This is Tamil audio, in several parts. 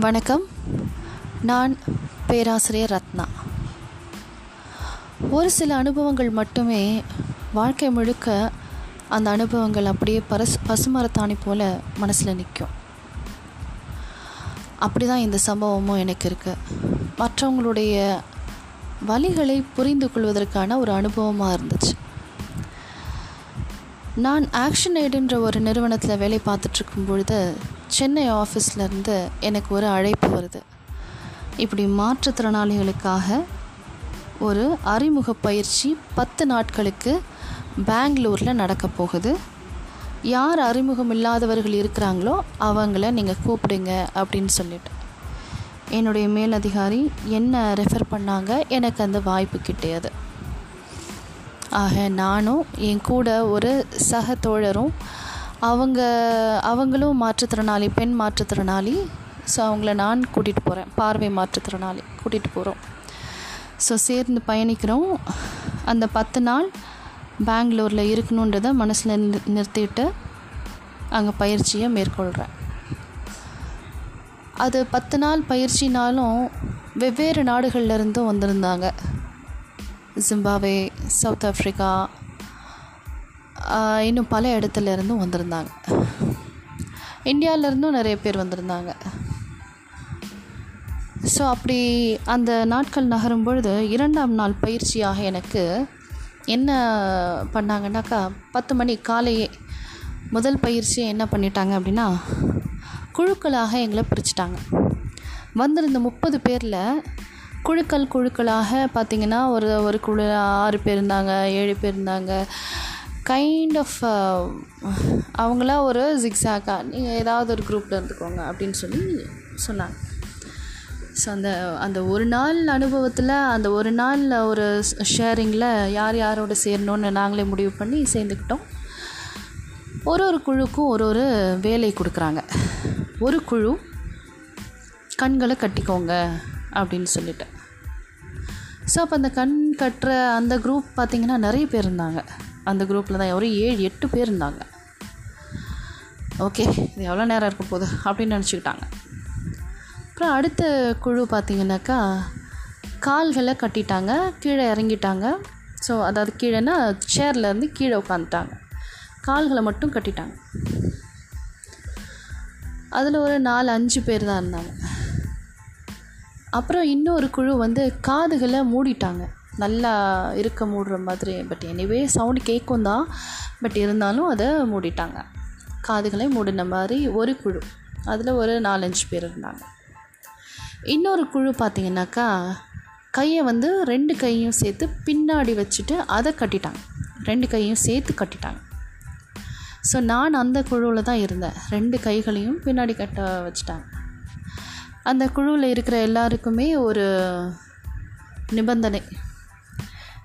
வணக்கம். நான் பேராசிரியர் ரத்னா. ஒரு சில அனுபவங்கள் மட்டுமே வாழ்க்கை முழுக்க அந்த அனுபவங்கள் அப்படியே பரஸ் பசுமரத்தாணி போல் மனசில் நிற்கும் அப்படி தான் இந்த சம்பவமும் எனக்கு இருக்குது மற்றவங்களுடைய வழிகளை புரிந்து கொள்வதற்கான ஒரு அனுபவமாக இருந்துச்சு. நான் ஆக்ஷன் எய்டுன்ற ஒரு நிறுவனத்தில் வேலை பார்த்துட்ருக்கும் பொழுது சென்னை ஆஃபீஸ்லேருந்து எனக்கு ஒரு அழைப்பு வருது. இப்படி மாற்றுத்திறனாளிகளுக்காக ஒரு அறிமுக பயிற்சி பத்து நாட்களுக்கு பெங்களூரில் நடக்க போகுது. யார் அறிமுகம் இல்லாதவர்கள் இருக்கிறாங்களோ அவங்கள நீங்கள் கூப்பிடுங்க அப்படின்னு சொல்லிட்டு. என்னுடைய மேலதிகாரி என்ன ரெஃபர் பண்ணாங்க எனக்கு அந்த வாய்ப்பு கிட்டியது. ஆக நானும் என் கூட ஒரு சக தோழரும் அவங்க அவங்களும் மாற்றுத்திறனாளி பெண் மாற்றுத்திறனாளி. ஸோ அவங்கள நான் கூட்டிகிட்டு போகிறேன் பார்வை மாற்றுத்திறனாளி கூட்டிகிட்டு போகிறோம் ஸோ சேர்ந்து பயணிக்கிறோம். அந்த பத்து நாள் பெங்களூரில் இருக்கணுன்றதை மனசில் நிறுத்திட்டு அங்கே பயிற்சியை மேற்கொள்கிறேன் அது பத்து நாள் பயிற்சினாலும் வெவ்வேறு நாடுகள்லேருந்தும் வந்திருந்தாங்க. ஜிம்பாவே சவுத் ஆஃப்ரிக்கா இன்னும் பல இடத்துல இருந்தும் வந்திருந்தாங்க. இந்தியாவிலேருந்தும் நிறைய பேர் வந்திருந்தாங்க. ஸோ அப்படி அந்த நாட்கள் நகரும் பொழுது இரண்டாம் நாள் பயிற்சியாக எனக்கு என்ன பண்ணாங்கன்னாக்கா பத்து மணி காலையே முதல் பயிற்சியை என்ன பண்ணிட்டாங்க அப்படின்னா குழுக்களாக எங்களை பிரிச்சுட்டாங்க. வந்திருந்த முப்பது பேரில் குழுக்கள் குழுக்களாக பார்த்திங்கன்னா ஒரு ஒரு குழு ஆறு பேர் இருந்தாங்க ஏழு பேர் இருந்தாங்க. கைண்ட் ஆஃப் அவங்களா ஒரு ஜிக்ஸாக்கா நீங்கள் ஏதாவது ஒரு குரூப்பில் இருந்துக்கோங்க அப்படின்னு சொல்லி சொன்னாங்க. ஸோ அந்த அந்த ஒரு நாள் அனுபவத்தில் அந்த ஒரு நாள் ஒரு ஷேரிங்கில் யார் யாரோட சேரணும்னு நாங்களே முடிவு பண்ணி சேர்ந்துக்கிட்டோம். ஒரு ஒரு குழுக்கும் ஒரு ஒரு வேலை கொடுக்குறாங்க. ஒரு குழு கண்களை கட்டிக்கோங்க அப்படின்னு சொல்லிட்டு. ஸோ அப்போ அந்த கண் கட்டுற அந்த குரூப் பார்த்திங்கன்னா நிறைய பேர் இருந்தாங்க. அந்த குரூப்பில் தான் ஒரு ஏழு எட்டு பேர் இருந்தாங்க. ஓகே இது எவ்வளோ நேரம் இருக்க போகுது அப்படின்னு நினச்சிக்கிட்டாங்க. அப்புறம் அடுத்த குழு பார்த்திங்கனாக்கா கால்களை கட்டிட்டாங்க கீழே இறங்கிட்டாங்க. ஸோ அதாவது கீழேன்னா சேர்லேருந்து கீழே உட்காந்துட்டாங்க கால்களை மட்டும் கட்டிட்டாங்க. அதில் ஒரு நாலு அஞ்சு பேர் தான் இருந்தாங்க. அப்புறம் இன்னொரு குழு வந்து காதுகளை மூடிட்டாங்க. நல்லா இருக்க மூடுற மாதிரி பட் எனிவே சவுண்டு கேட்கும் தான். பட் இருந்தாலும் அதை மூடிட்டாங்க. காதுகளை மூடின மாதிரி ஒரு குழு. அதில் ஒரு நாலஞ்சு பேர் இருந்தாங்க. இன்னொரு குழு பார்த்திங்கனாக்கா கையை வந்து ரெண்டு கையும் சேர்த்து பின்னாடி வச்சுட்டு அதை கட்டிட்டாங்க. ரெண்டு கையும் சேர்த்து கட்டிட்டாங்க. ஸோ நான் அந்த குழுவில் தான் இருந்தேன். ரெண்டு கைகளையும் பின்னாடி கட்ட வச்சுட்டாங்க. அந்த குழுவில் இருக்கிற எல்லாருக்குமே ஒரு நிபந்தனை.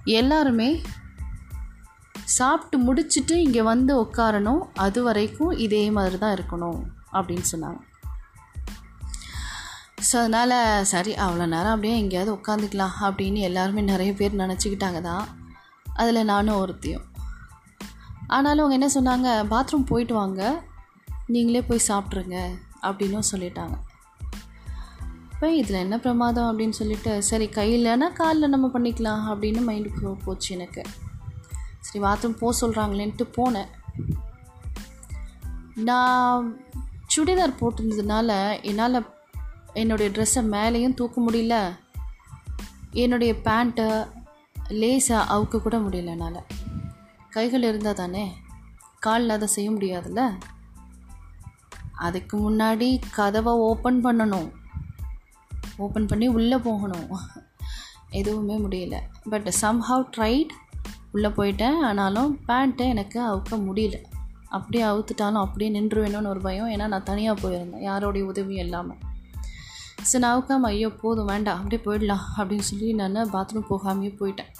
எல்லாருமே சாப்பிட்டு முடிச்சுட்டு இங்கே வந்து உட்காரணும் அது வரைக்கும் இதே மாதிரி தான் இருக்கணும் அப்படின்னு சொன்னாங்க. ஸோ அதனால் சரி அவ்வளோ நேரம் அப்படியே எங்கேயாவது உட்காந்துக்கலாம் அப்படின்னு எல்லாருமே நிறைய பேர் நினச்சிக்கிட்டாங்க தான். அதில் நானும் ஒருத்தையும். ஆனாலும் அவங்க என்ன சொன்னாங்க பாத்ரூம் போயிட்டு வாங்க. நீங்களே போய் சாப்பிட்ருங்க அப்படின்னும் சொல்லிட்டாங்க. இப்போ இதில் என்ன பிரமாதம் அப்படின்னு சொல்லிட்டு சரி கையில்னா காலில் நம்ம பண்ணிக்கலாம் அப்படின்னு மைண்டு போ போச்சு எனக்கு. சரி பாத்ரூம் போக சொல்கிறாங்களேன்ட்டு போனேன். நான் சுடிதார் போட்டிருந்ததுனால என்னால் என்னுடைய ட்ரெஸ்ஸை மேலேயும் தூக்க முடியல. என்னுடைய பேண்ட்டை லேஸை அவுக்க கூட முடியல என்னால். கைகள் இருந்தால் தானே காலில் அதை செய்ய முடியாதுல்ல? அதுக்கு முன்னாடி கதவை ஓப்பன் பண்ணணும். ஓப்பன் பண்ணி உள்ளே போகணும். எதுவுமே முடியல. பட் சம்ஹவ் ட்ரைட் உள்ளே போயிட்டேன். ஆனாலும் பேண்ட்டை எனக்கு அவுக்க முடியல. அப்படியே அவுத்துட்டாலும் அப்படியே நின்றுவேணும்னு ஒரு பயம். ஏன்னா நான் தனியாக போயிருந்தேன். யாரோடைய உதவியும் இல்லாமல் சரி நான் அவுக்காமல் ஐயோ போதும் வேண்டாம். அப்படியே போயிடலாம். அப்படின்னு சொல்லி நான் பாத்ரூம் போகாமையே போயிட்டேன்.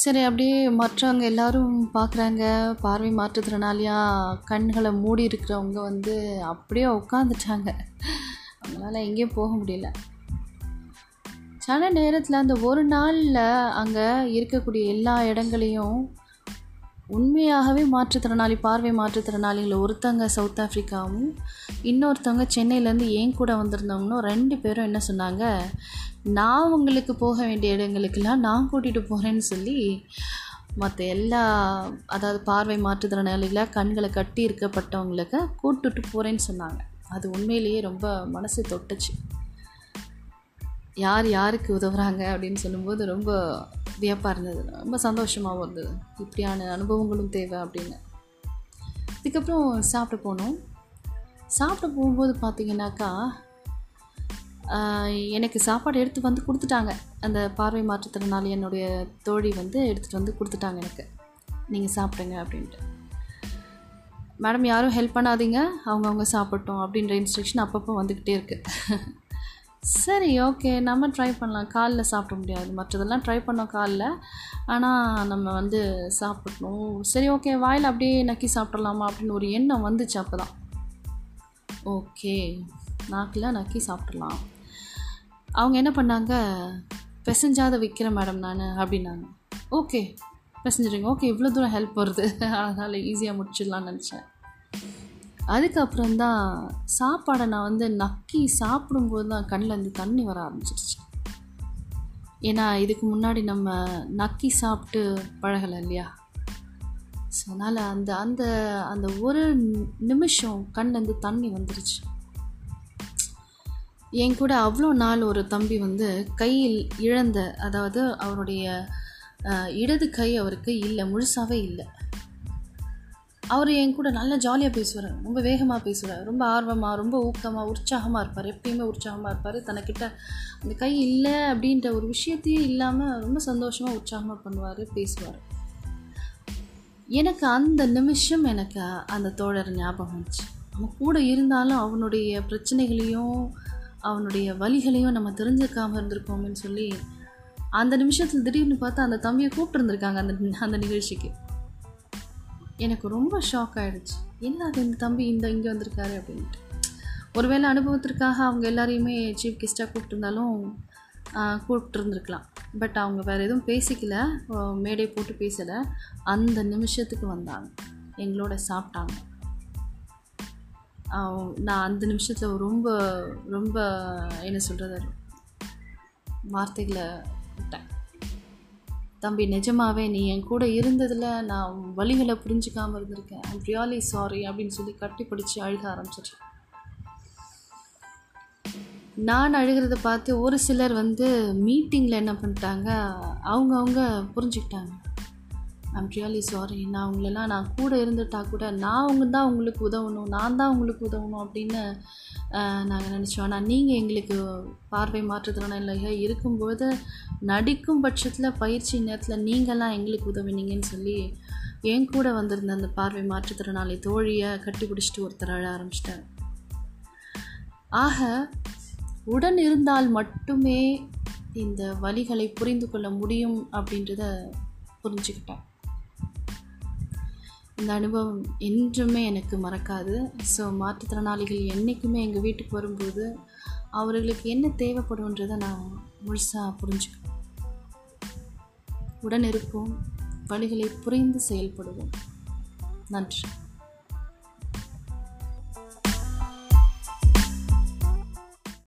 சரி அப்படியே மற்றவங்க எல்லோரும் பார்க்குறாங்க பார்வை மாற்றுத்திறனாளியாக கண்களை மூடி இருக்கிறவங்க வந்து அப்படியே உட்காந்துட்டாங்க அவங்களால எங்கேயும் போக முடியல. சில நேரத்தில் அந்த ஒரு நாளில் அங்கே இருக்கக்கூடிய எல்லா இடங்களையும் உண்மையாகவே மாற்றுத்திறனாளி பார்வை மாற்றுத்திறனாளிகள் ஒருத்தங்க சவுத் ஆஃப்ரிக்காவும் இன்னொருத்தவங்க சென்னையிலேருந்து ஏன் கூட வந்திருந்தவங்களும் ரெண்டு பேரும் என்ன சொன்னாங்க நான் உங்களுக்கு போக வேண்டிய இடங்களுக்கெல்லாம் நான் கூட்டிகிட்டு போகிறேன்னு சொல்லி மற்ற எல்லா அதாவது பார்வை மாற்றுத்திறனாளிகளாக கண்களை கட்டி இருக்கப்பட்டவங்களுக்கு கூட்டுட்டு போகிறேன்னு சொன்னாங்க. அது உண்மையிலேயே ரொம்ப மனசு தொட்டுச்சு. யார் யாருக்கு உதவுறாங்க அப்படின்னு சொல்லும்போது ரொம்ப வியப்பாக இருந்தது. ரொம்ப சந்தோஷமாகவும் இருந்தது. இப்படியான அனுபவங்களும் தேவை அப்படின்னு. இதுக்கப்புறம் சாப்பிட போனோம். சாப்பிட போகும்போது பார்த்தீங்கன்னாக்கா எனக்கு சாப்பாடு எடுத்து வந்து கொடுத்துட்டாங்க. அந்த பார்வை மாற்றுத்திறனாளி என்னுடைய தோழி வந்து எடுத்துகிட்டு வந்து கொடுத்துட்டாங்க எனக்கு. நீங்கள் சாப்பிடுங்க அப்படின்ட்டு. மேடம் யாரும் ஹெல்ப் பண்ணாதீங்க. அவங்கவுங்க சாப்பிட்டோம். அப்படின்ற இன்ஸ்ட்ரக்ஷன் அப்பப்போ வந்துக்கிட்டே இருக்குது சரி ஓகே நம்ம ட்ரை பண்ணலாம். காலில் சாப்பிட முடியாது. மற்றதெல்லாம் ட்ரை பண்ணோம் காலில். ஆனால் நம்ம வந்து சாப்பிடணும். சரி ஓகே வாயில் அப்படியே நக்கி சாப்பிட்றலாமா அப்படின்னு ஒரு எண்ணம் வந்துச்சு அப்போ தான் ஓகே நாக்கில் நக்கி சாப்பிட்றலாம் அவங்க என்ன பண்ணாங்க? பெசஞ்சாத விற்கிறேன் மேடம் நான். அப்படின்னாங்க. ஓகே பெசஞ்சிருங்க ஓகே இவ்வளோ தூரம் ஹெல்ப் வருது. அதனால் ஈஸியாக முடிச்சிடலான்னு நினச்சேன். அதுக்கப்புறம் தான் சாப்பாடை நான் வந்து நக்கி சாப்பிடும்போது தான் கண்ணில் இருந்து தண்ணி வர ஆரம்பிச்சிருச்சு. ஏன்னா இதுக்கு முன்னாடி நம்ம நக்கி சாப்பிட்டு பழகலை இல்லையா? ஸோ அதனால் அந்த அந்த அந்த ஒரு நிமிஷம் கண்லேருந்து தண்ணி வந்துருச்சு. என் கூட அவ்வளோ நாள் ஒரு தம்பி வந்து கையில் இழந்த அதாவது அவருடைய இடது கை அவருக்கு இல்லை முழுசாகவே இல்லை. அவர் என் கூட நல்லா ஜாலியாக பேசுவார் ரொம்ப வேகமாக பேசுவார் ரொம்ப ஆர்வமாக ரொம்ப ஊக்கமாக உற்சாகமாக இருப்பார் எப்பயுமே உற்சாகமாக இருப்பார். தனக்கிட்ட அந்த கை இல்லை அப்படின்ற ஒரு விஷயத்தையே இல்லாமல் ரொம்ப சந்தோஷமாக உற்சாகமாக பண்ணுவார் பேசுவார். எனக்கு அந்த நிமிஷம் எனக்கு அந்த தோழர் ஞாபகம் வந்துச்சு. அவன் கூட இருந்தாலும் அவனுடைய பிரச்சனைகளையும் அவனுடைய வழிகளையும் நம்ம தெரிஞ்சுக்காமல் இருந்திருக்கோம்னு சொல்லி அந்த நிமிஷத்தில் திடீர்னு பார்த்தா அந்த தம்பியை கூப்பிட்டுருந்துருக்காங்க அந்த அந்த நிகழ்ச்சிக்கு. எனக்கு ரொம்ப ஷாக் ஆகிடுச்சு என்ன அது இந்த தம்பி இந்த இங்கே வந்திருக்காரு அப்படின்ட்டு. ஒருவேளை அனுபவத்திற்காக அவங்க எல்லாரையுமே சீஃப் கெஸ்ட்டாக கூப்பிட்டுருந்தாலும் கூப்பிட்டுருந்துருக்கலாம். பட் அவங்க வேறு எதுவும் பேசிக்கல. மேடை போட்டு பேசலை. அந்த நிமிஷத்துக்கு வந்தாங்க. எங்களோட சாப்பிட்டாங்க. நான் அந்த நிமிஷத்தில் ரொம்ப ரொம்ப என்ன சொல்கிறது வார்த்தைகளை விட்டேன் தம்பி நிஜமாவே நீ என் கூட இருந்ததில் நான் வழிகளை புரிஞ்சுக்காமல் இருந்திருக்கேன். ஐம் ரியலி சாரி அப்படின்னு சொல்லி கட்டி பிடிச்சி அழுக ஆரம்பிச்சிட்டேன். நான் அழுகிறத பார்த்து ஒரு சிலர் வந்து மீட்டிங்கில் என்ன பண்ணிட்டாங்க அவங்கவுங்க புரிஞ்சுக்கிட்டாங்க. ஐம் ரியலி சாரி நான் அவங்களெல்லாம் நான் கூட இருந்துட்டா கூட நான் அவங்க தான் உங்களுக்கு உதவணும் நான் தான் உங்களுக்கு உதவணும் அப்படின்னு நாங்கள் நினச்சோம். ஆனால் நீங்கள் எங்களுக்கு பார்வை மாற்றுத்திறனாளிகள் இருக்கும்போது நடிக்கும் பட்சத்தில் பயிற்சி நேரத்தில் நீங்களாம் எங்களுக்கு உதவினீங்கன்னு சொல்லி என் கூட வந்திருந்த அந்த பார்வை மாற்றுத்திறனாளி தோழியை கட்டி பிடிச்சிட்டு ஒருத்தர் அழ ஆரம்பிச்சிட்டார். ஆக உடன் இருந்தால் மட்டுமே இந்த வழிகளை புரிந்து கொள்ள முடியும் அப்படின்றத புரிஞ்சுக்கிட்டேன் இந்த அனுபவம் என்றுமே எனக்கு மறக்காது. ஸோ மாற்றுத்திறனாளிகள் என்றைக்குமே எங்கள் வீட்டுக்கு வரும்போது அவர்களுக்கு என்ன தேவைப்படும்ன்றதை நான் முழுசாக புரிஞ்சுக்கிறேன் உடன் இருப்போம் வழிகளை புரிந்து செயல்படுவோம். நன்றி.